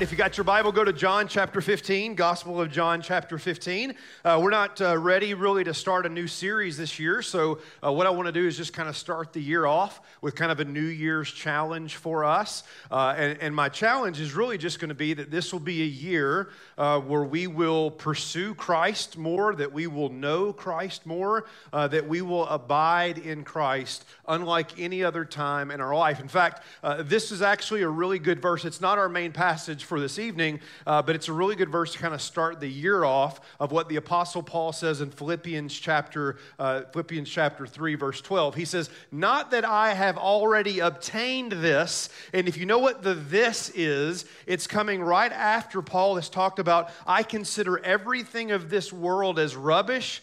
If you got your Bible, go to John chapter 15, Gospel of John chapter 15. Uh, we're not uh, ready really to start a new series this year, so uh, what I want to do is just kind of start the year off with kind of a New Year's challenge for us. Uh, and, and, my challenge is really just going to be that this will be a year uh, where we will pursue Christ more, that we will know Christ more, uh, that we will abide in Christ unlike any other time in our life. In fact, this is actually a really good verse. It's not our main passage for this evening, uh, but it's a really good verse to kind of start the year off of what the Apostle Paul says in Philippians chapter, uh, Philippians chapter 3, verse 12. He says, Not that I have already obtained this. And if you know what the this is, it's coming right after Paul has talked about, I consider everything of this world as rubbish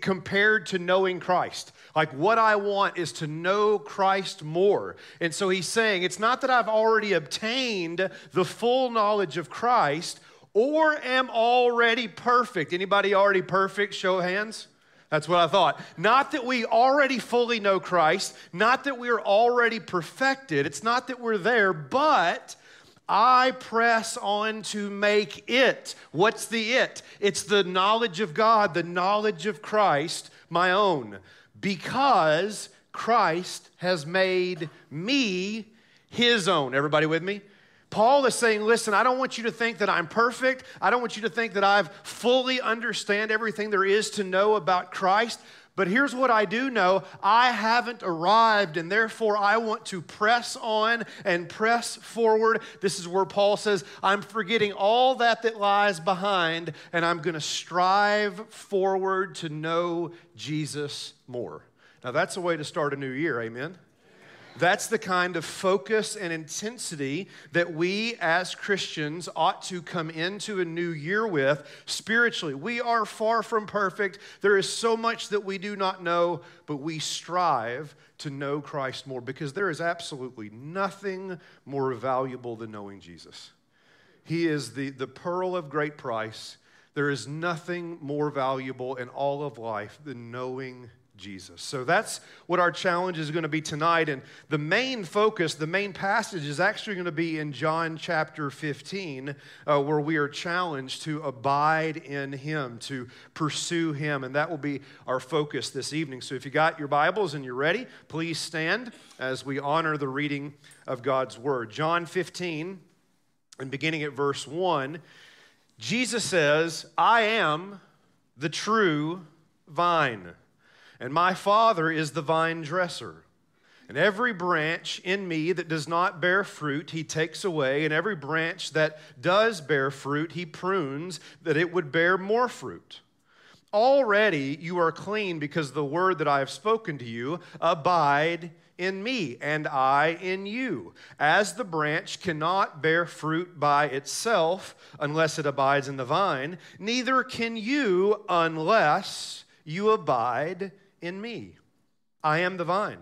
compared to knowing Christ. Like, what I want is to know Christ more. And so he's saying, it's not that I've already obtained the full knowledge of Christ or am already perfect. Anybody already perfect? Show hands. That's what I thought. Not that we already fully know Christ, not that we're already perfected. It's not that we're there, but I press on to make it. What's the it? It's the knowledge of God, the knowledge of Christ, my own because Christ has made me his own. Everybody with me? Paul is saying, listen, I don't want you to think that I'm perfect. I don't want you to think that I've fully understand everything there is to know about Christ. But here's what I do know I haven't arrived, and therefore I want to press on and press forward. This is where Paul says, I'm forgetting all that that lies behind, and I'm going to strive forward to know Jesus more. Now, that's a way to start a new year, amen? That's the kind of focus and intensity that we as Christians ought to come into a new year with spiritually. We are far from perfect. There is so much that we do not know, but we strive to know Christ more because there is absolutely nothing more valuable than knowing Jesus. He is the, the pearl of great price. There is nothing more valuable in all of life than knowing Jesus. So that's what our challenge is going to be tonight. And the main focus, the main passage is actually going to be in John chapter 15, uh, where we are challenged to abide in Him, to pursue Him. And that will be our focus this evening. So if you got your Bibles and you're ready, please stand as we honor the reading of God's Word. John 15, and beginning at verse 1, Jesus says, I am the true vine and my Father is the vine dresser. And every branch in me that does not bear fruit, he takes away. And every branch that does bear fruit, he prunes that it would bear more fruit. Already you are clean because the word that I have spoken to you abide in me and I in you. As the branch cannot bear fruit by itself unless it abides in the vine, neither can you unless you abide in me. I am the vine,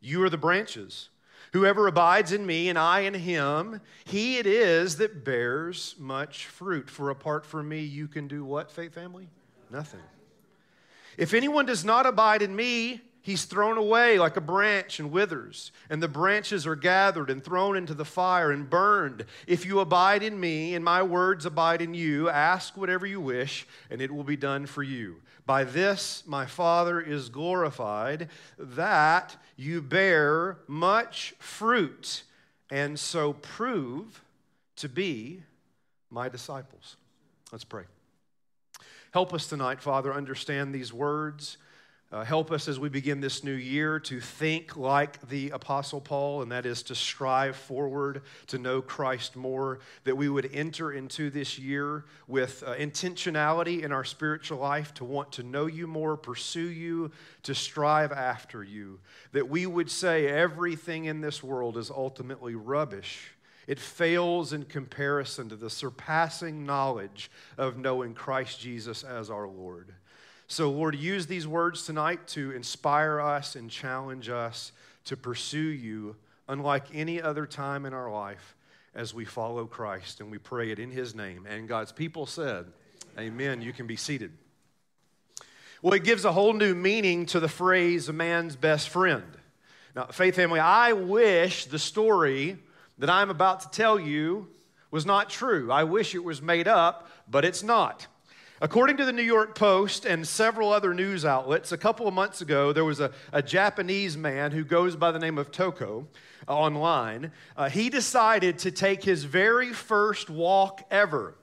you are the branches. Whoever abides in me and I in him, he it is that bears much fruit. For apart from me, you can do what, faith family? Nothing. If anyone does not abide in me, He's thrown away like a branch and withers, and the branches are gathered and thrown into the fire and burned. If you abide in me and my words abide in you, ask whatever you wish, and it will be done for you. By this my Father is glorified, that you bear much fruit, and so prove to be my disciples. Let's pray. Help us tonight, Father, understand these words. Uh, help us as we begin this new year to think like the Apostle Paul, and that is to strive forward to know Christ more, that we would enter into this year with uh, intentionality in our spiritual life to want to know you more, pursue you, to strive after you, that we would say everything in this world is ultimately rubbish. It fails in comparison to the surpassing knowledge of knowing Christ Jesus as our Lord. So, Lord, use these words tonight to inspire us and challenge us to pursue you unlike any other time in our life as we follow Christ. And we pray it in his name. And God's people said, Amen. You can be seated. Well, it gives a whole new meaning to the phrase a man's best friend. Now, faith family, I wish the story that I'm about to tell you was not true. I wish it was made up, but it's not. According to the New York Post and several other news outlets, a couple of months ago, there was a, a Japanese man who goes by the name of Toco uh, online. Uh, he decided to take his very first walk ever,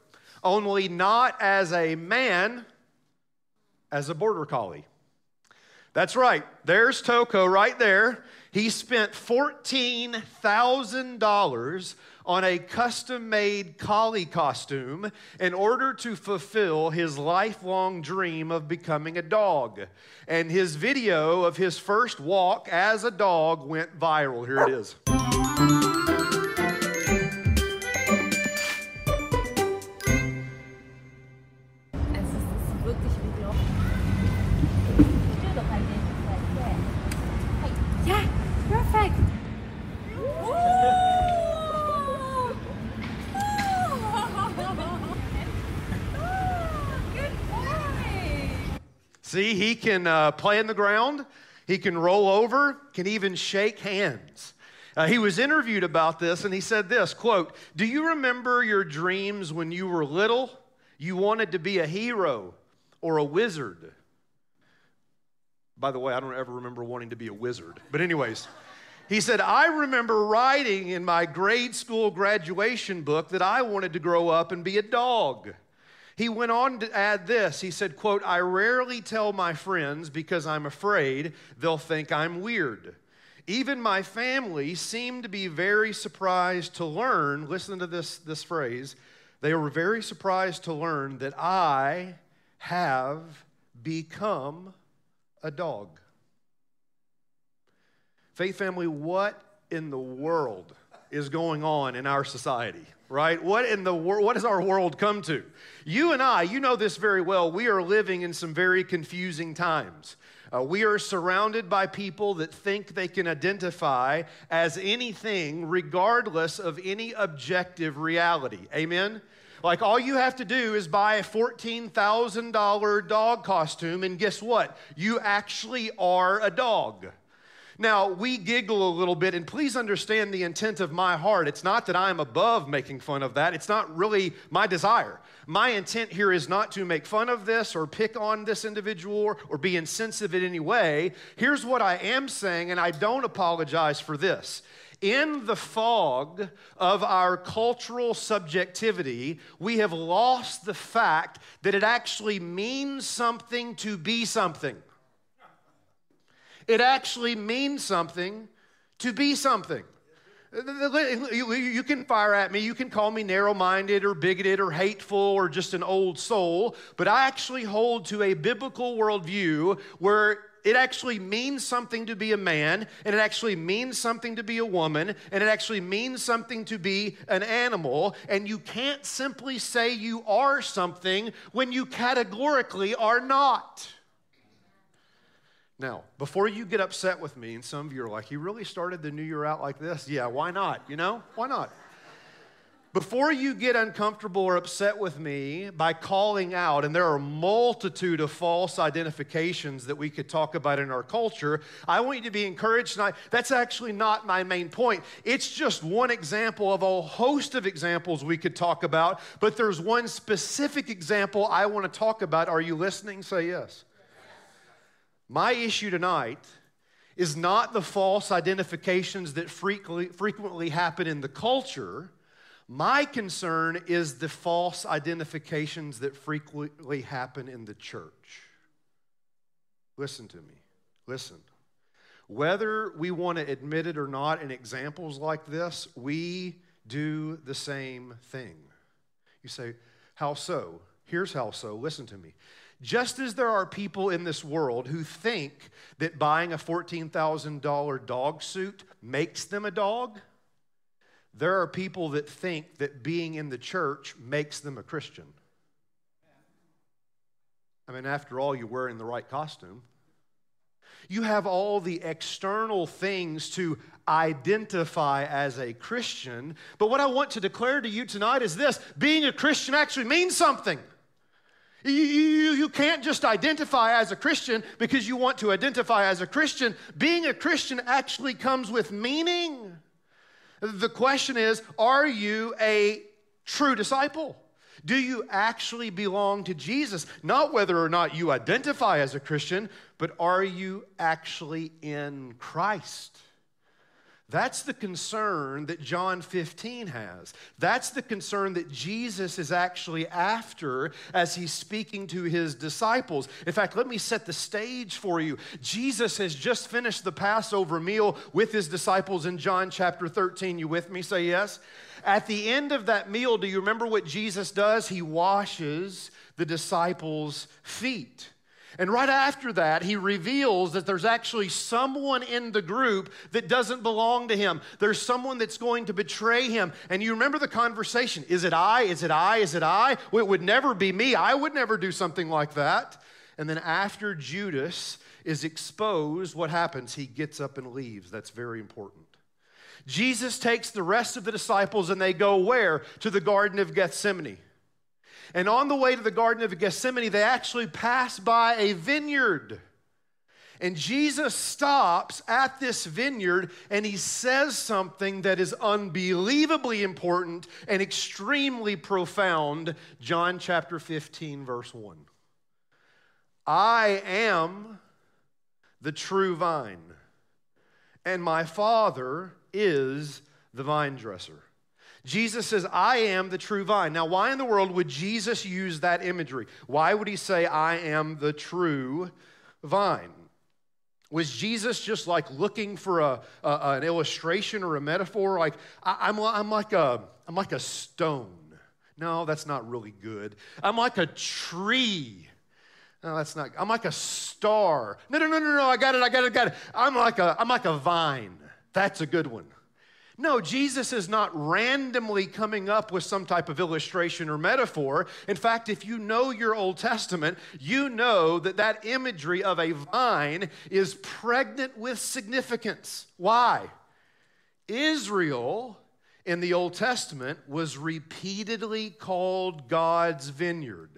only not as a man, as a border collie. That's right, there's Toco right there. He spent $14,000 on a custom made collie costume in order to fulfill his lifelong dream of becoming a dog. And his video of his first walk as a dog went viral. Here it is. Can uh, play in the ground, he can roll over, can even shake hands. Uh, he was interviewed about this and he said this quote do you remember your dreams when you were little? You wanted to be a hero or a wizard. By the way i don't ever remember wanting to be a wizard. But anyways he said i remember writing in my grade school graduation book that i wanted to grow up and be a dog he went on to add this. He said, quote, I rarely tell my friends because I'm afraid they'll think I'm weird. Even my family seemed to be very surprised to learn, listen to this, this phrase, they were very surprised to learn that I have become a dog. Faith family, what in the world is going on in our society? Right? What in the world, what has our world come to? You and I, you know this very well, we are living in some very confusing times. Uh, we are surrounded by people that think they can identify as anything regardless of any objective reality. Amen? Like, all you have to do is buy a $14,000 dog costume, and guess what? You actually are a dog. Now, we giggle a little bit, and please understand the intent of my heart. It's not that I'm above making fun of that, it's not really my desire. My intent here is not to make fun of this or pick on this individual or, be insensitive in any way. Here's what I am saying, and I don't apologize for this. In the fog of our cultural subjectivity, we have lost the fact that it actually means something to be something. It actually means something to be something. You can fire at me, you can call me narrow minded or bigoted or hateful or just an old soul, but I actually hold to a biblical worldview where it actually means something to be a man, and it actually means something to be a woman, and it actually means something to be an animal. And you can't simply say you are something when you categorically are not. Now, before you get upset with me, and some of you are like, he really started the new year out like this? Yeah, why not? You know, why not? Before you get uncomfortable or upset with me by calling out, and there are a multitude of false identifications that we could talk about in our culture, I want you to be encouraged tonight. That's actually not my main point. It's just one example of a host of examples we could talk about, but there's one specific example I want to talk about. Are you listening? Say yes. My issue tonight is not the false identifications that frequently, happen in the culture. My concern is the false identifications that frequently happen in the church. Listen to me. Listen. Whether we want to admit it or not, in examples like this, we do the same thing. You say, How so? Here's how so. Listen to me. Just as there are people in this world who think that buying a $14,000 dog suit makes them a dog, there are people that think that being in the church makes them a Christian. I mean, after all, you're wearing the right costume. You have all the external things to identify as a Christian. But what I want to declare to you tonight is this being a Christian actually means something. You, you, you can't just identify as a Christian because you want to identify as a Christian. Being a Christian actually comes with meaning. The question is are you a true disciple? Do you actually belong to Jesus? Not whether or not you identify as a Christian, but are you actually in Christ? That's the concern that John 15 has. That's the concern that Jesus is actually after as he's speaking to his disciples. In fact, let me set the stage for you. Jesus has just finished the Passover meal with his disciples in John chapter 13. You with me? Say yes. At the end of that meal, do you remember what Jesus does? He washes the disciples' feet. And right after that, he reveals that there's actually someone in the group that doesn't belong to him. There's someone that's going to betray him. And you remember the conversation Is it I? Is it I? Is it I? Well, it would never be me. I would never do something like that. And then after Judas is exposed, what happens? He gets up and leaves. That's very important. Jesus takes the rest of the disciples and they go where? To the Garden of Gethsemane. And on the way to the Garden of Gethsemane, they actually pass by a vineyard. And Jesus stops at this vineyard and he says something that is unbelievably important and extremely profound. John chapter 15, verse 1. I am the true vine, and my Father is the vine dresser. Jesus says, I am the true vine. Now, why in the world would Jesus use that imagery? Why would he say, I am the true vine? Was Jesus just like looking for a, a an illustration or a metaphor? Like, I, I'm, I'm, like a, I'm like a stone. No, that's not really good. I'm like a tree. No, that's not. I'm like a star. No, no, no, no, no. I got it. I got it. I got it. I'm like a, I'm like a vine. That's a good one. No, Jesus is not randomly coming up with some type of illustration or metaphor. In fact, if you know your Old Testament, you know that that imagery of a vine is pregnant with significance. Why? Israel in the Old Testament was repeatedly called God's vineyard.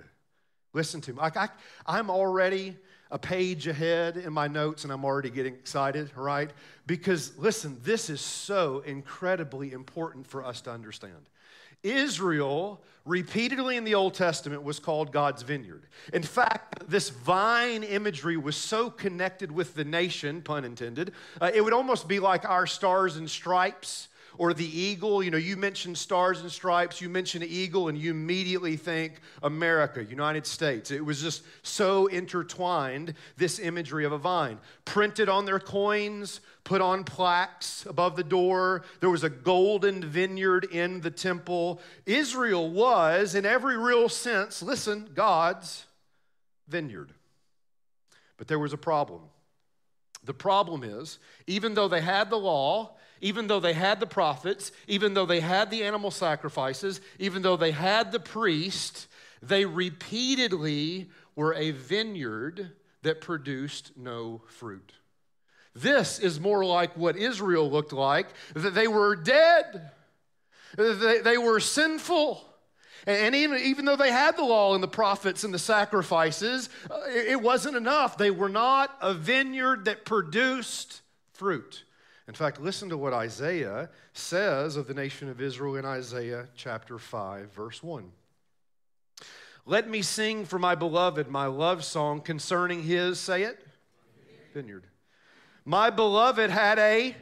Listen to me. Like I, I'm already a page ahead in my notes and I'm already getting excited, right? Because listen, this is so incredibly important for us to understand. Israel, repeatedly in the Old Testament, was called God's vineyard. In fact, this vine imagery was so connected with the nation, pun intended, uh, it would almost be like our stars and stripes or the eagle. You know, you mention stars and stripes, you mention eagle, and you immediately think America, United States. It was just so intertwined, this imagery of a vine. Printed on their coins, put on plaques above the door. There was a golden vineyard in the temple. Israel was, in every real sense, listen, God's vineyard. But there was a problem. The problem is, even though they had the law, even though they had the prophets, even though they had the animal sacrifices, even though they had the priest, they repeatedly were a vineyard that produced no fruit. This is more like what Israel looked like that they were dead, they, they were sinful. And even, even though they had the law and the prophets and the sacrifices, uh, it wasn't enough. They were not a vineyard that produced fruit. In fact, listen to what Isaiah says of the nation of Israel in Isaiah chapter 5, verse 1. Let me sing for my beloved my love song concerning his, say it, vineyard. My beloved had a,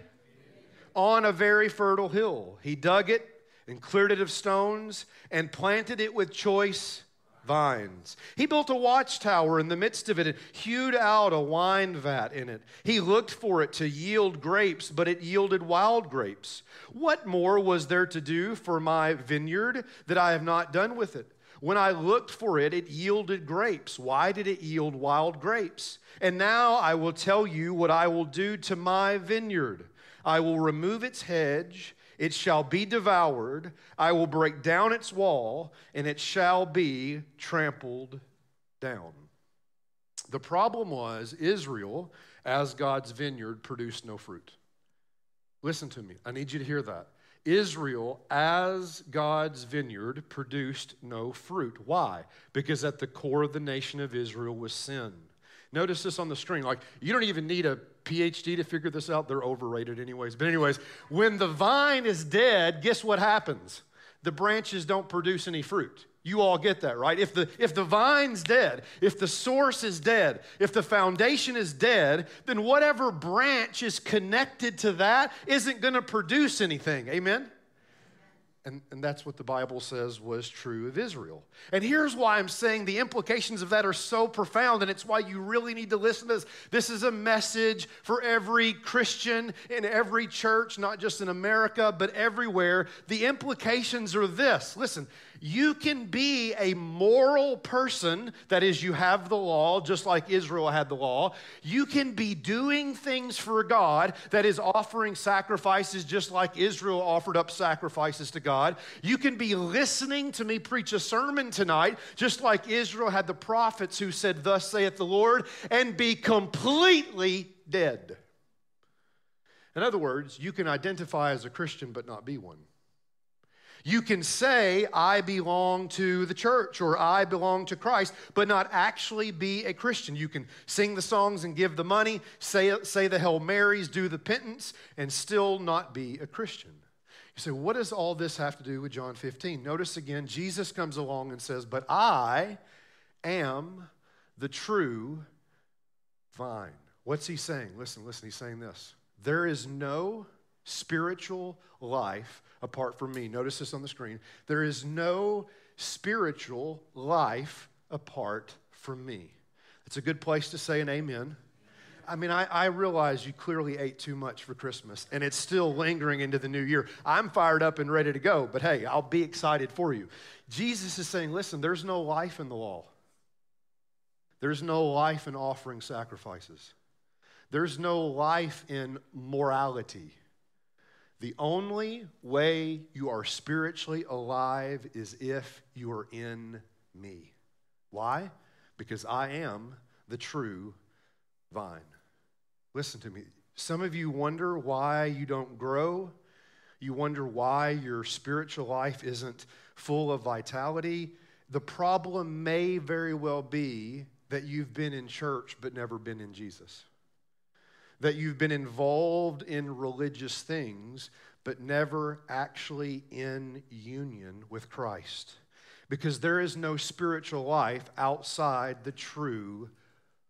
on a very fertile hill. He dug it and cleared it of stones and planted it with choice vines. He built a watchtower in the midst of it and hewed out a wine vat in it. He looked for it to yield grapes, but it yielded wild grapes. What more was there to do for my vineyard that I have not done with it? When I looked for it, it yielded grapes. Why did it yield wild grapes? And now I will tell you what I will do to my vineyard. I will remove its hedge it shall be devoured. I will break down its wall, and it shall be trampled down. The problem was Israel, as God's vineyard, produced no fruit. Listen to me. I need you to hear that. Israel, as God's vineyard, produced no fruit. Why? Because at the core of the nation of Israel was sin. Notice this on the screen. Like, you don't even need a PhD to figure this out. They're overrated, anyways. But, anyways, when the vine is dead, guess what happens? the branches don't produce any fruit. You all get that, right? If the, if the vine's dead, if the source is dead, if the foundation is dead, then whatever branch is connected to that isn't going to produce anything. Amen? And, and that's what the Bible says was true of Israel. And here's why I'm saying the implications of that are so profound, and it's why you really need to listen to this. This is a message for every Christian in every church, not just in America, but everywhere. The implications are this listen, you can be a moral person, that is, you have the law, just like Israel had the law. You can be doing things for God, that is, offering sacrifices, just like Israel offered up sacrifices to God. You can be listening to me preach a sermon tonight, just like Israel had the prophets who said, Thus saith the Lord, and be completely dead. In other words, you can identify as a Christian but not be one. You can say, I belong to the church or I belong to Christ, but not actually be a Christian. You can sing the songs and give the money, say, say the Hail Marys, do the penance, and still not be a Christian. You say, what does all this have to do with John 15? Notice again, Jesus comes along and says, But I am the true vine. What's he saying? Listen, listen, he's saying this. There is no spiritual life apart from me. Notice this on the screen. There is no spiritual life apart from me. It's a good place to say an amen. I mean, I, I, realize you clearly ate too much for Christmas and it's still lingering into the new year. I'm fired up and ready to go, but hey, I'll be excited for you. Jesus is saying, listen, there's no life in the law, there's no life in offering sacrifices, there's no life in morality. The only way you are spiritually alive is if you are in me. Why? Because I am the true vine. Listen to me. Some of you wonder why you don't grow. You wonder why your spiritual life isn't full of vitality. The problem may very well be that you've been in church but never been in Jesus that you've been involved in religious things, but never actually in union with Christ. Because there is no spiritual life outside the true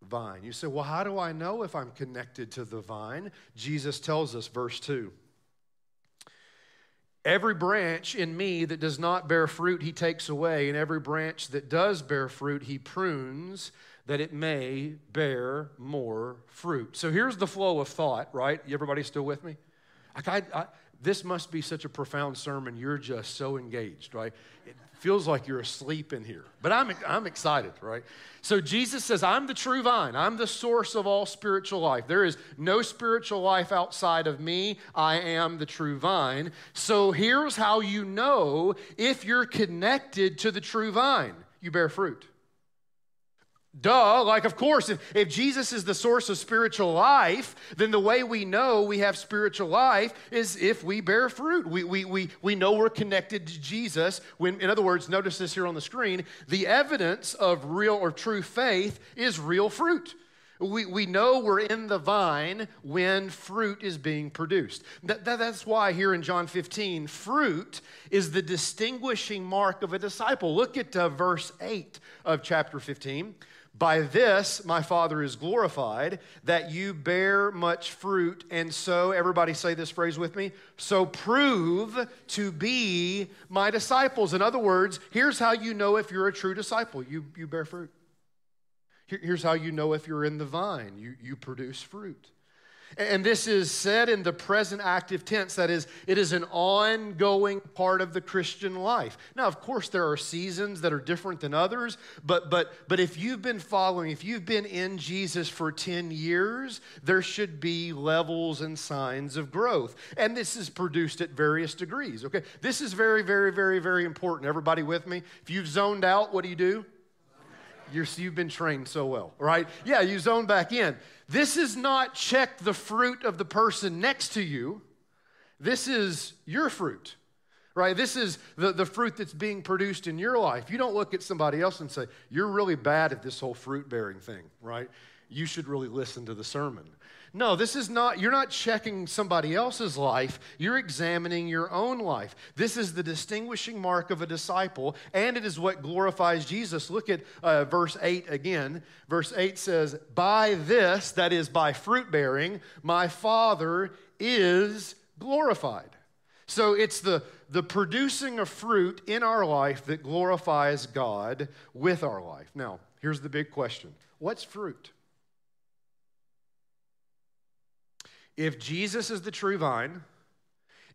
vine. You say, well, how do I know if I'm connected to the vine? Jesus tells us, verse 2. Every branch in me that does not bear fruit, he takes away, and every branch that does bear fruit, he prunes that it may bear more fruit. So here's the flow of thought, right? Everybody still with me? I, I, this must be such a profound sermon. You're just so engaged, right? It feels like you're asleep in here, but I'm, I'm excited, right? So Jesus says, I'm the true vine. I'm the source of all spiritual life. There is no spiritual life outside of me. I am the true vine. So here's how you know if you're connected to the true vine you bear fruit. Duh, like, of course, if, if Jesus is the source of spiritual life, then the way we know we have spiritual life is if we bear fruit. We, we, we, we know we're connected to Jesus. When, in other words, notice this here on the screen the evidence of real or true faith is real fruit. We, we know we're in the vine when fruit is being produced. That, that, that's why here in John 15, fruit is the distinguishing mark of a disciple. Look at uh, verse 8 of chapter 15. By this my Father is glorified, that you bear much fruit, and so, everybody say this phrase with me, so prove to be my disciples. In other words, here's how you know if you're a true disciple you, you bear fruit. Here's how you know if you're in the vine you, you produce fruit. And this is said in the present active tense. That is, it is an ongoing part of the Christian life. Now, of course, there are seasons that are different than others, but, but, but if you've been following, if you've been in Jesus for 10 years, there should be levels and signs of growth. And this is produced at various degrees, okay? This is very, very, very, very important. Everybody with me? If you've zoned out, what do you do? You're, you've been trained so well, right? Yeah, you zone back in. This is not check the fruit of the person next to you. This is your fruit, right? This is the, the fruit that's being produced in your life. You don't look at somebody else and say, You're really bad at this whole fruit bearing thing, right? You should really listen to the sermon. No, this is not, you're not checking somebody else's life, you're examining your own life. This is the distinguishing mark of a disciple, and it is what glorifies Jesus. Look at uh, verse 8 again. Verse 8 says, By this, that is by fruit bearing, my Father is glorified. So it's the, the producing of fruit in our life that glorifies God with our life. Now, here's the big question What's fruit? If Jesus is the true vine,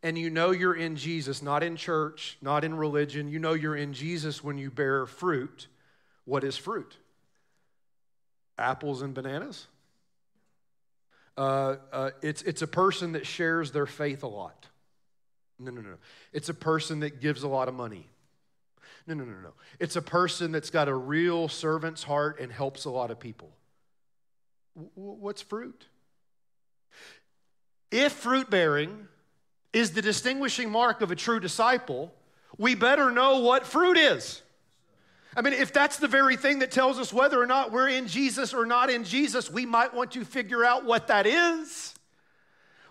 and you know you're in Jesus, not in church, not in religion, you know you're in Jesus when you bear fruit, what is fruit? Apples and bananas? Uh, uh, it's, it's a person that shares their faith a lot. No, no, no. It's a person that gives a lot of money. No, no, no, no. It's a person that's got a real servant's heart and helps a lot of people. W- what's fruit? If fruit bearing is the distinguishing mark of a true disciple, we better know what fruit is. I mean, if that's the very thing that tells us whether or not we're in Jesus or not in Jesus, we might want to figure out what that is.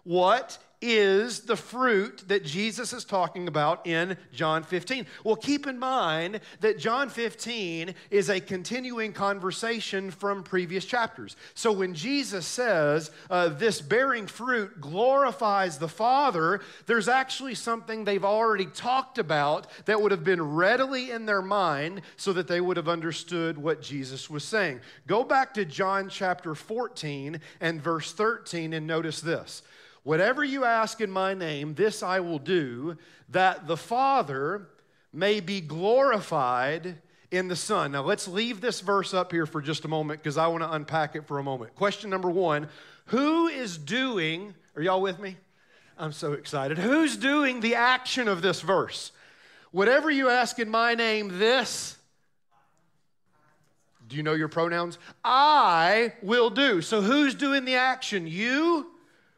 What is the fruit that Jesus is talking about in John 15? Well, keep in mind that John 15 is a continuing conversation from previous chapters. So when Jesus says uh, this bearing fruit glorifies the Father, there's actually something they've already talked about that would have been readily in their mind so that they would have understood what Jesus was saying. Go back to John chapter 14 and verse 13 and notice this. Whatever you ask in my name, this I will do, that the Father may be glorified in the Son. Now, let's leave this verse up here for just a moment because I want to unpack it for a moment. Question number one Who is doing, are y'all with me? I'm so excited. Who's doing the action of this verse? Whatever you ask in my name, this, do you know your pronouns? I will do. So, who's doing the action? You?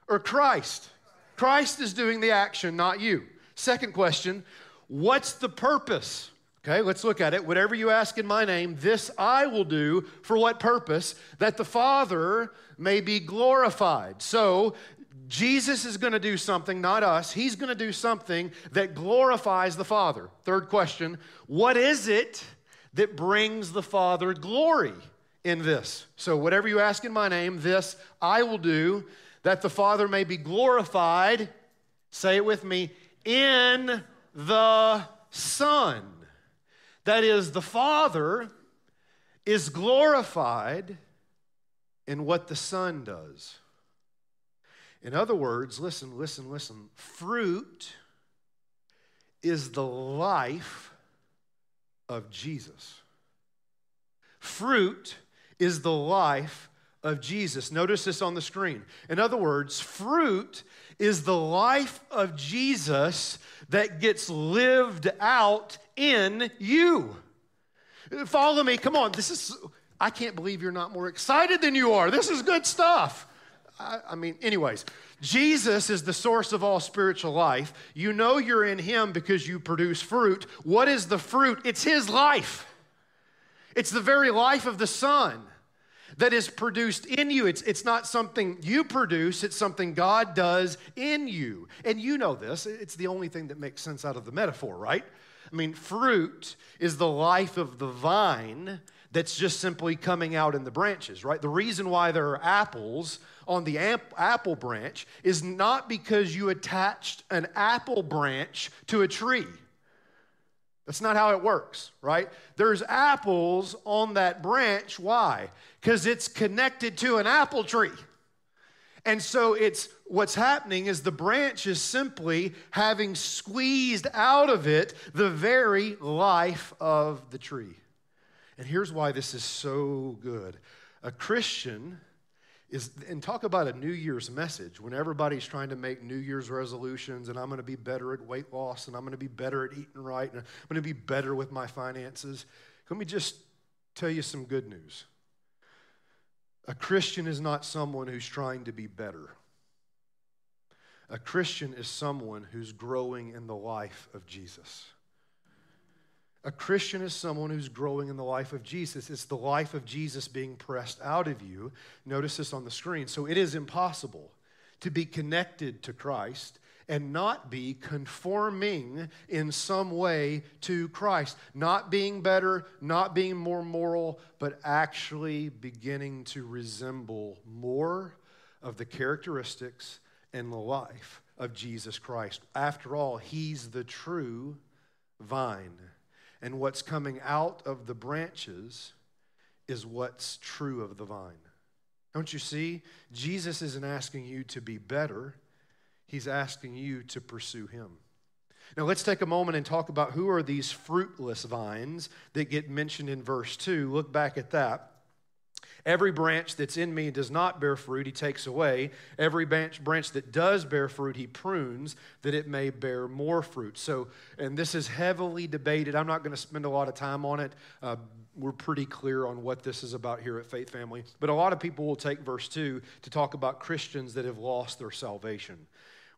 Or Christ? Christ is doing the action, not you. Second question What's the purpose? Okay, let's look at it. Whatever you ask in my name, this I will do. For what purpose? That the Father may be glorified. So, Jesus is going to do something, not us. He's going to do something that glorifies the Father. Third question What is it that brings the Father glory in this? So, whatever you ask in my name, this I will do that the Father may be glorified, say it with me, in the Son. That is, the Father is glorified in what the Son does. In other words, listen, listen, listen. Fruit is the life of Jesus. Fruit is the life of Jesus. Notice this on the screen. In other words, fruit is the life of Jesus that gets lived out in you. Follow me. Come on. This is, I can't believe you're not more excited than you are. This is good stuff. I, I mean, anyways, Jesus is the source of all spiritual life. You know you're in Him because you produce fruit. What is the fruit? It's His life, it's the very life of the Son that is produced in you. It's, it's not something you produce, it's something God does in you. And you know this, it's the only thing that makes sense out of the metaphor, right? I mean, fruit is the life of the vine that's just simply coming out in the branches, right? The reason why there are apples on the apple branch is not because you attached an apple branch to a tree. That's not how it works, right? There's apples on that branch. Why? Because it's connected to an apple tree. And so it's what's happening is the branch is simply having squeezed out of it the very life of the tree. And here's why this is so good. A Christian is, and talk about a New Year's message when everybody's trying to make New Year's resolutions and I'm going to be better at weight loss and I'm going to be better at eating right and I'm going to be better with my finances. Let me just tell you some good news. A Christian is not someone who's trying to be better. A Christian is someone who's growing in the life of Jesus. A Christian is someone who's growing in the life of Jesus. It's the life of Jesus being pressed out of you. Notice this on the screen. So it is impossible to be connected to Christ and not be conforming in some way to Christ. Not being better, not being more moral, but actually beginning to resemble more of the characteristics and the life of Jesus Christ. After all, He's the true vine. And what's coming out of the branches is what's true of the vine. Don't you see? Jesus isn't asking you to be better, He's asking you to pursue Him. Now, let's take a moment and talk about who are these fruitless vines that get mentioned in verse 2. Look back at that. Every branch that's in me does not bear fruit, he takes away. Every branch, branch that does bear fruit, he prunes that it may bear more fruit. So, and this is heavily debated. I'm not going to spend a lot of time on it. Uh, we're pretty clear on what this is about here at Faith Family. But a lot of people will take verse 2 to talk about Christians that have lost their salvation,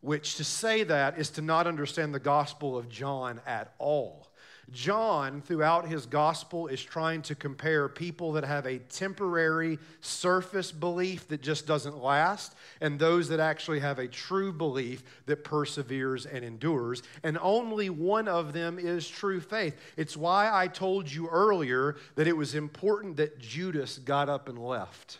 which to say that is to not understand the gospel of John at all. John, throughout his gospel, is trying to compare people that have a temporary surface belief that just doesn't last and those that actually have a true belief that perseveres and endures. And only one of them is true faith. It's why I told you earlier that it was important that Judas got up and left.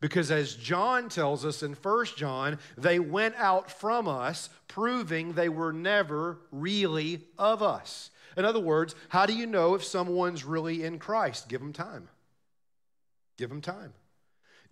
Because as John tells us in 1 John, they went out from us, proving they were never really of us. In other words, how do you know if someone's really in Christ? Give them time. Give them time.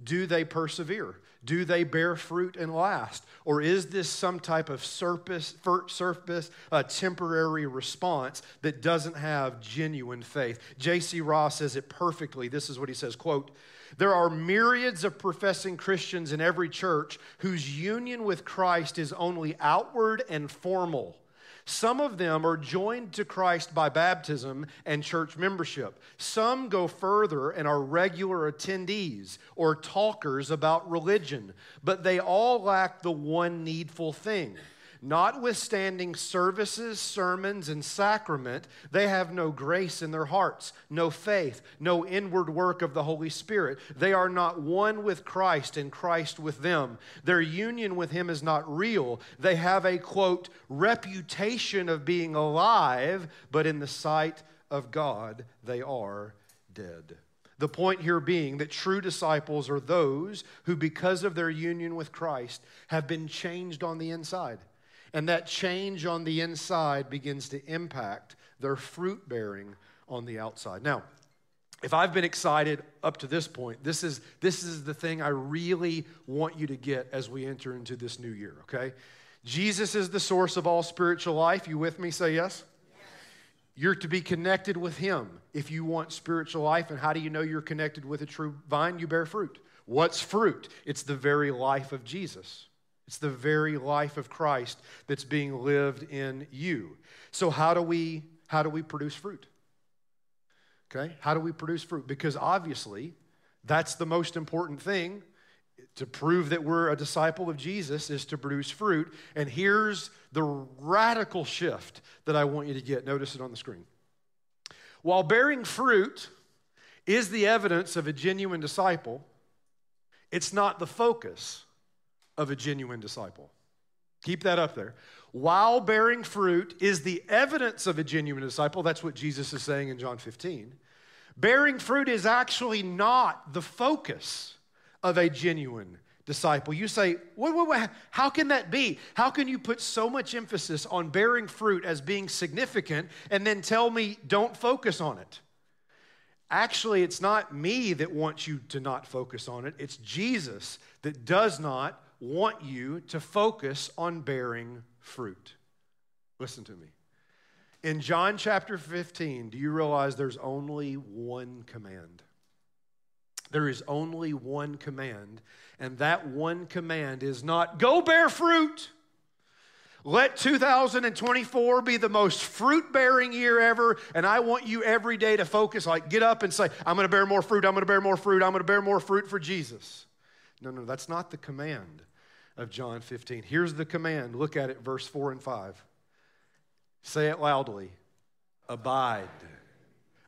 Do they persevere? Do they bear fruit and last? Or is this some type of surface, surface a temporary response that doesn't have genuine faith? J.C. Ryle says it perfectly. This is what he says, quote, there are myriads of professing Christians in every church whose union with Christ is only outward and formal some of them are joined to Christ by baptism and church membership. Some go further and are regular attendees or talkers about religion, but they all lack the one needful thing Notwithstanding services, sermons, and sacrament, they have no grace in their hearts, no faith, no inward work of the Holy Spirit. They are not one with Christ and Christ with them. Their union with Him is not real. They have a, quote, reputation of being alive, but in the sight of God, they are dead. The point here being that true disciples are those who, because of their union with Christ, have been changed on the inside. And that change on the inside begins to impact their fruit bearing on the outside. Now, if I've been excited up to this point, this is, this is the thing I really want you to get as we enter into this new year, okay? Jesus is the source of all spiritual life. You with me? Say yes. You're to be connected with Him if you want spiritual life. And how do you know you're connected with a true vine? You bear fruit. What's fruit? It's the very life of Jesus. It's the very life of Christ that's being lived in you. So how do we how do we produce fruit? Okay? How do we produce fruit? Because obviously, that's the most important thing to prove that we're a disciple of Jesus is to produce fruit. And here's the radical shift that I want you to get. Notice it on the screen. While bearing fruit is the evidence of a genuine disciple, it's not the focus of a genuine disciple. Keep that up there. While bearing fruit is the evidence of a genuine disciple. That's what Jesus is saying in John 15. Bearing fruit is actually not the focus of a genuine disciple. You say, wait, wait, wait, how can that be? How can you put so much emphasis on bearing fruit as being significant and then tell me don't focus on it? Actually, it's not me that wants you to not focus on it, it's Jesus that does not want you to focus on bearing fruit. Listen to me. In John chapter 15, do you realize there's only one command? There is only one command, and that one command is not go bear fruit. Let 2024 be the most fruit bearing year ever. And I want you every day to focus, like get up and say, I'm going to bear more fruit, I'm going to bear more fruit, I'm going to bear more fruit for Jesus. No, no, that's not the command of John 15. Here's the command. Look at it, verse 4 and 5. Say it loudly Abide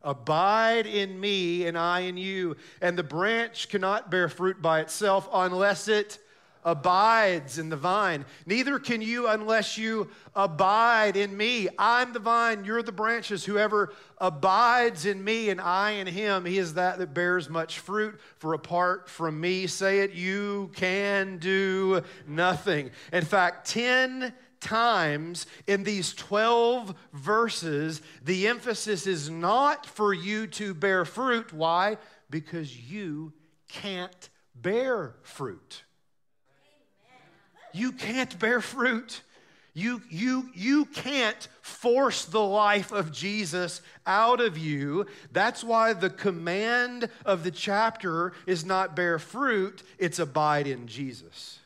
Abide in me, and I in you. And the branch cannot bear fruit by itself unless it abides in the vine. Neither can you unless you abide in me. I'm the vine, you're the branches. Whoever abides in me and I in him, he is that that bears much fruit. For apart from me, say it, you can do nothing. In fact, 10 times in these 12 verses, the emphasis is not for you to bear fruit. Why? Because you can't bear fruit. You can't bear fruit. You, you, you can't force the life of Jesus out of you. That's why the command of the chapter is not bear fruit, it's abide in Jesus.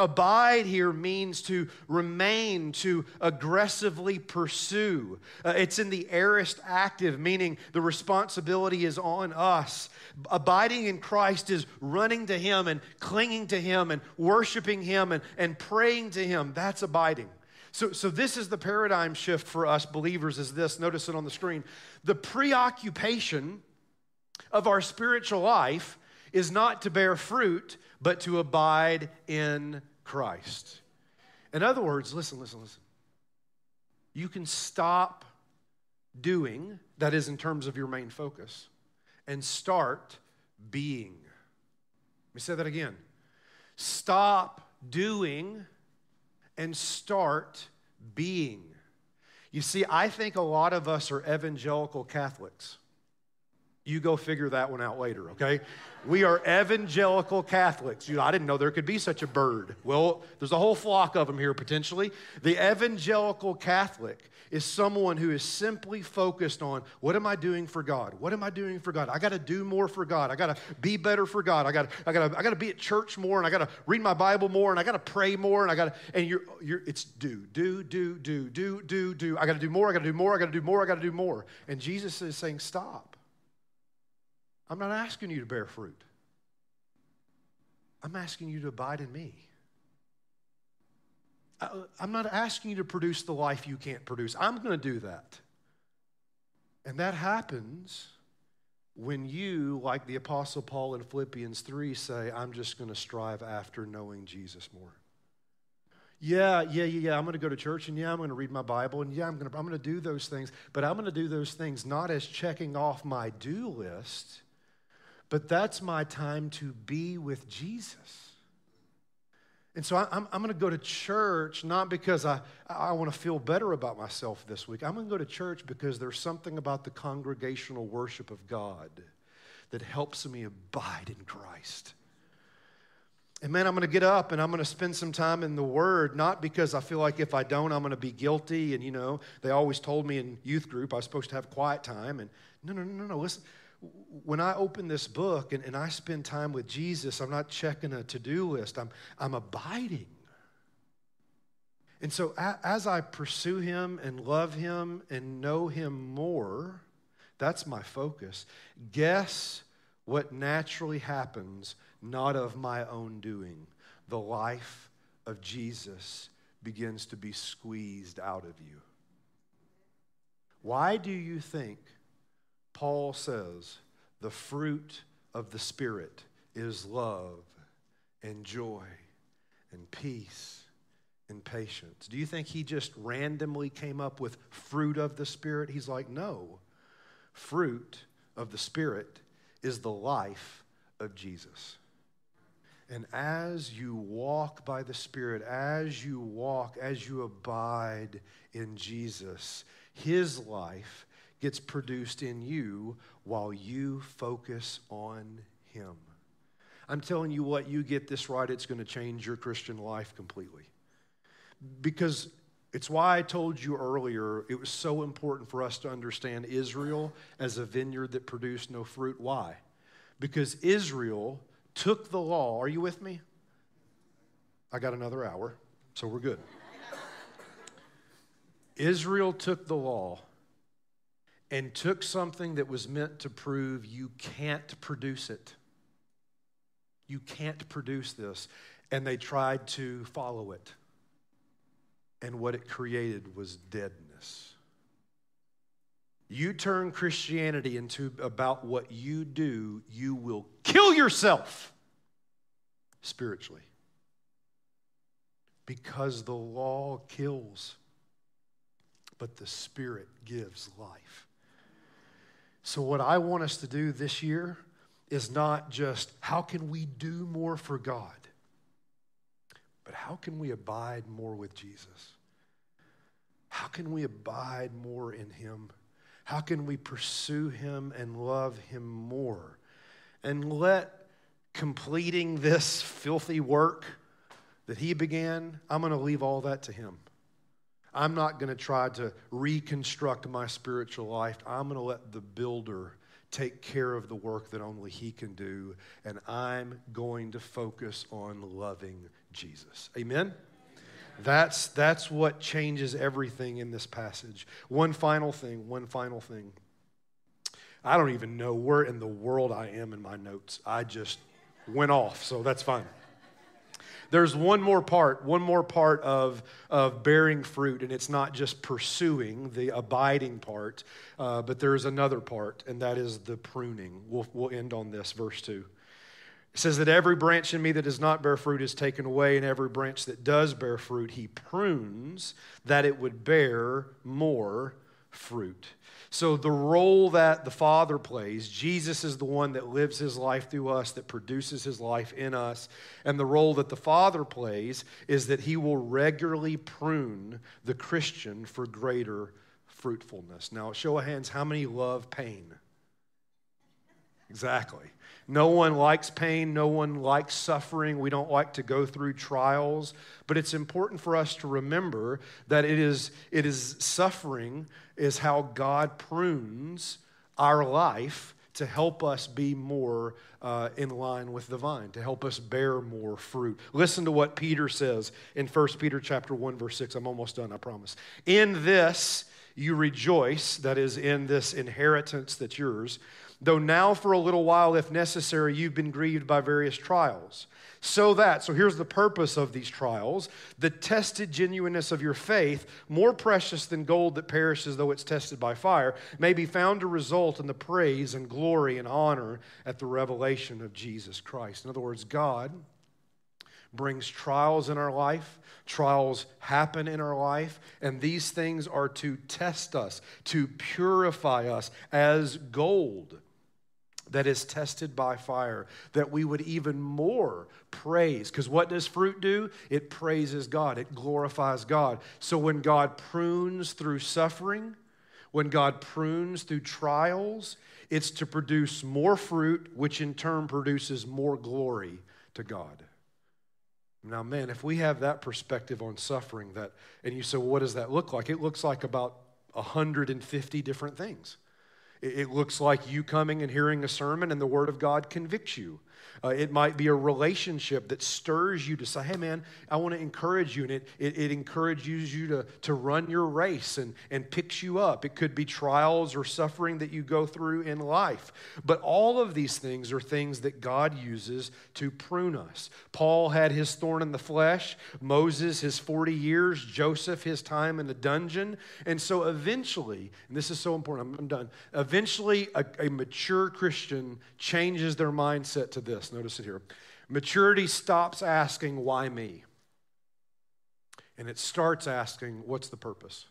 Abide here means to remain, to aggressively pursue. Uh, it's in the aorist active, meaning the responsibility is on us. Abiding in Christ is running to Him and clinging to Him and worshiping Him and, and praying to Him. That's abiding. So, so this is the paradigm shift for us believers is this. Notice it on the screen. The preoccupation of our spiritual life is not to bear fruit, but to abide in Christ. In other words, listen, listen, listen. You can stop doing, that is, in terms of your main focus, and start being. Let me say that again. Stop doing and start being. You see, I think a lot of us are evangelical Catholics. You go figure that one out later, okay? We are evangelical Catholics. You know, I didn't know there could be such a bird. Well, there's a whole flock of them here potentially. The evangelical Catholic is someone who is simply focused on what am I doing for God? What am I doing for God? I got to do more for God. I got to be better for God. I got I got I got to be at church more and I got to read my Bible more and I got to pray more and I got to and you're you're it's do do do do do do do. I got to do more. I got to do more. I got to do more. I got to do more. And Jesus is saying stop. I'm not asking you to bear fruit. I'm asking you to abide in me. I'm not asking you to produce the life you can't produce. I'm going to do that. And that happens when you, like the Apostle Paul in Philippians 3, say, I'm just going to strive after knowing Jesus more. Yeah, yeah, yeah, I'm going to go to church and yeah, I'm going to read my Bible and yeah, I'm going to, I'm going to do those things, but I'm going to do those things not as checking off my do list but that's my time to be with Jesus. And so I'm, I'm going to go to church not because I, I want to feel better about myself this week. I'm going to go to church because there's something about the congregational worship of God that helps me abide in Christ. And man, I'm going to get up and I'm going to spend some time in the Word, not because I feel like if I don't, I'm going to be guilty. And, you know, they always told me in youth group I was supposed to have quiet time. And no, no, no, no, listen when I open this book and, and I spend time with Jesus, I'm not checking a to do list, I'm, I'm abiding. And so, a, as I pursue Him and love Him and know Him more, that's my focus. Guess what naturally happens, not of my own doing? The life of Jesus begins to be squeezed out of you. Why do you think? Paul says the fruit of the Spirit is love and joy and peace and patience. Do you think he just randomly came up with fruit of the Spirit? He's like, no. Fruit of the Spirit is the life of Jesus. And as you walk by the Spirit, as you walk, as you abide in Jesus, his life gets produced in you while you focus on Him. I'm telling you what, you get this right, it's going to change your Christian life completely. Because it's why I told you earlier it was so important for us to understand Israel as a vineyard that produced no fruit. Why? Because Israel took the law. Are you with me? I got another hour, so we're good. Israel took the law and took something that was meant to prove you can't produce it. You can't produce this. And they tried to follow it. And what it created was deadness. you turn Christianity into about what you do, you will kill yourself spiritually. Because the law kills, but the Spirit gives life. So, what I want us to do this year is not just how can we do more for God, but how can we abide more with Jesus? How can we abide more in Him? How can we pursue Him and love Him more? And let completing this filthy work that He began, I'm going to leave all that to Him. I'm not going to try to reconstruct my spiritual life. I'm going to let the builder take care of the work that only He can do. And I'm going to focus on loving Jesus. Amen? That's, that's what changes everything in this passage. One final thing, one final thing. I don't even know where in the world I am in my notes. I just went off, so that's fine. There's one more part, one more part of, of bearing fruit, and it's not just pursuing the abiding part, uh, but there's another part, and that is the pruning. We'll, we'll end on this, verse 2. It says that every branch in me that does not bear fruit is taken away, and every branch that does bear fruit, he prunes that it would bear more fruit. So, the role that the Father plays, Jesus is the one that lives his life through us, that produces his life in us. And the role that the Father plays is that he will regularly prune the Christian for greater fruitfulness. Now, show of hands, how many love pain? Exactly. No one likes pain. No one likes suffering. We don't like to go through trials. But it's important for us to remember that it is, it is suffering is how God prunes our life to help us be more uh, in line with the vine, to help us bear more fruit. Listen to what Peter says in 1 Peter chapter 1, verse 6. I'm almost done, I promise. In this you rejoice, that is, in this inheritance that's yours though now for a little while, if necessary, you've been grieved by various trials. So that, so here's the purpose of these trials the tested genuineness of your faith, more precious than gold that perishes though it's tested by fire, may be found to result in the praise and glory and honor at the revelation of Jesus Christ. In other words, God brings trials in our life. Trials happen in our life, and these things are to test us, to purify us as gold that is tested by fire, that we would even more praise. Because what does fruit do? It praises God, it glorifies God. So when God prunes through suffering, when God prunes through trials, it's to produce more fruit, which in turn produces more glory to God. Now, man, if we have that perspective on suffering, that and you say, well, what does that look like? It looks like about 150 different things. It looks like you coming and hearing a sermon and the Word of God convicts you. Uh, it might be a relationship that stirs you to say, hey, man, I want to encourage you. And it, it, it, encourages you to, to run your race and, and picks you up. It could be trials or suffering that you go through in life. But all of these things are things that God uses to prune us. Paul had his thorn in the flesh, Moses his 40 years, Joseph his time in the dungeon. And so eventually, and this is so important, I'm, I'm done, eventually a, a mature Christian changes their mindset to this. Notice it here. Maturity stops asking, why me? And it starts asking, what's the purpose?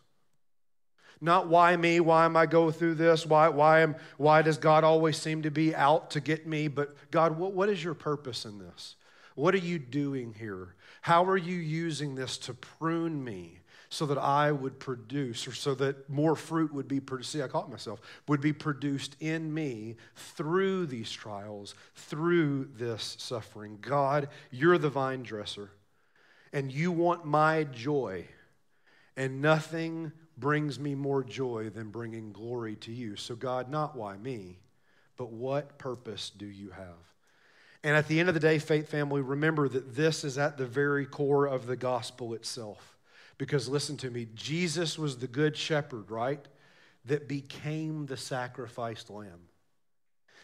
Not why me, why am I going through this, why, why, am, why does God always seem to be out to get me, but God, what, what is your purpose in this? What are you doing here? How are you using this to prune me so that I would produce, or so that more fruit would be produced. See, I caught myself, would be produced in me through these trials, through this suffering. God, you're the vine dresser, and you want my joy, and nothing brings me more joy than bringing glory to you. So, God, not why me, but what purpose do you have? And at the end of the day, faith family, remember that this is at the very core of the gospel itself. Because listen to me, Jesus was the good shepherd, right? That became the sacrificed lamb.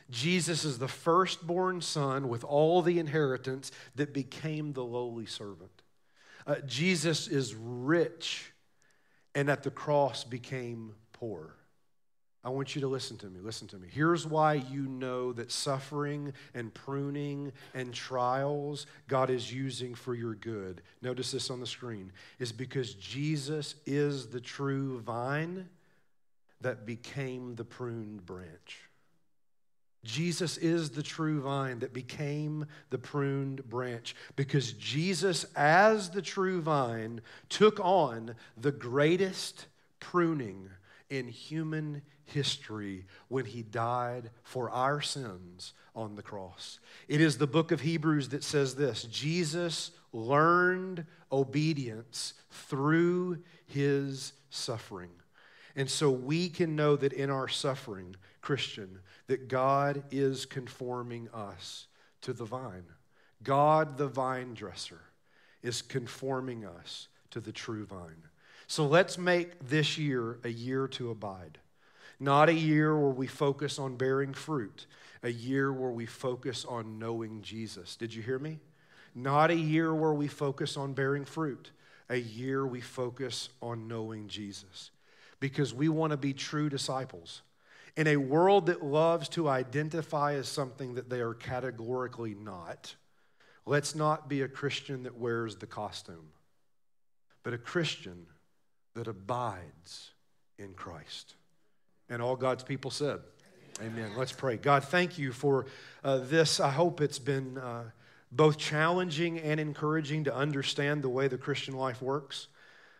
Jesus is the firstborn son with all the inheritance that became the lowly servant. Uh, Jesus is rich and at the cross became poor. I want you to listen to me. Listen to me. Here's why you know that suffering and pruning and trials God is using for your good. Notice this on the screen is because Jesus is the true vine that became the pruned branch. Jesus is the true vine that became the pruned branch because Jesus, as the true vine, took on the greatest pruning in human history when he died for our sins on the cross. It is the book of Hebrews that says this Jesus learned obedience through his suffering. And so we can know that in our suffering, Christian, that God is conforming us to the vine. God, the vine dresser, is conforming us to the true vine. So let's make this year a year to abide. Not a year where we focus on bearing fruit, a year where we focus on knowing Jesus. Did you hear me? Not a year where we focus on bearing fruit, a year we focus on knowing Jesus. Because we want to be true disciples. In a world that loves to identify as something that they are categorically not, let's not be a Christian that wears the costume, but a Christian that abides in Christ. And all God's people said, Amen. Let's pray. God, thank you for uh, this. I hope it's been uh, both challenging and encouraging to understand the way the Christian life works.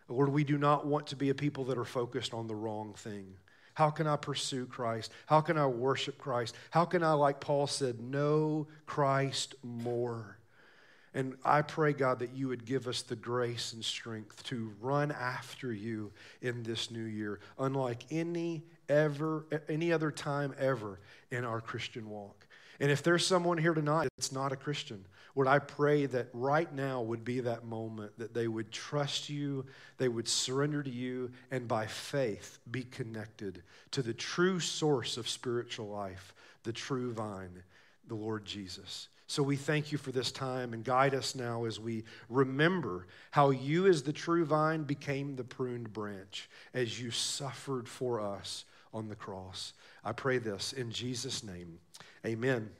Lord, we do not want to be a people that are focused on the wrong thing. How can I pursue Christ? How can I worship Christ? How can I, like Paul said, know Christ more? And I pray, God, that you would give us the grace and strength to run after you in this new year, unlike any ever any other time ever in our Christian walk. And if there's someone here tonight that's not a Christian, would I pray that right now would be that moment that they would trust you, they would surrender to you, and by faith be connected to the true source of spiritual life, the true vine, the Lord Jesus. So we thank you for this time and guide us now as we remember how you, as the true vine, became the pruned branch as you suffered for us on the cross. I pray this in Jesus' name. Amen.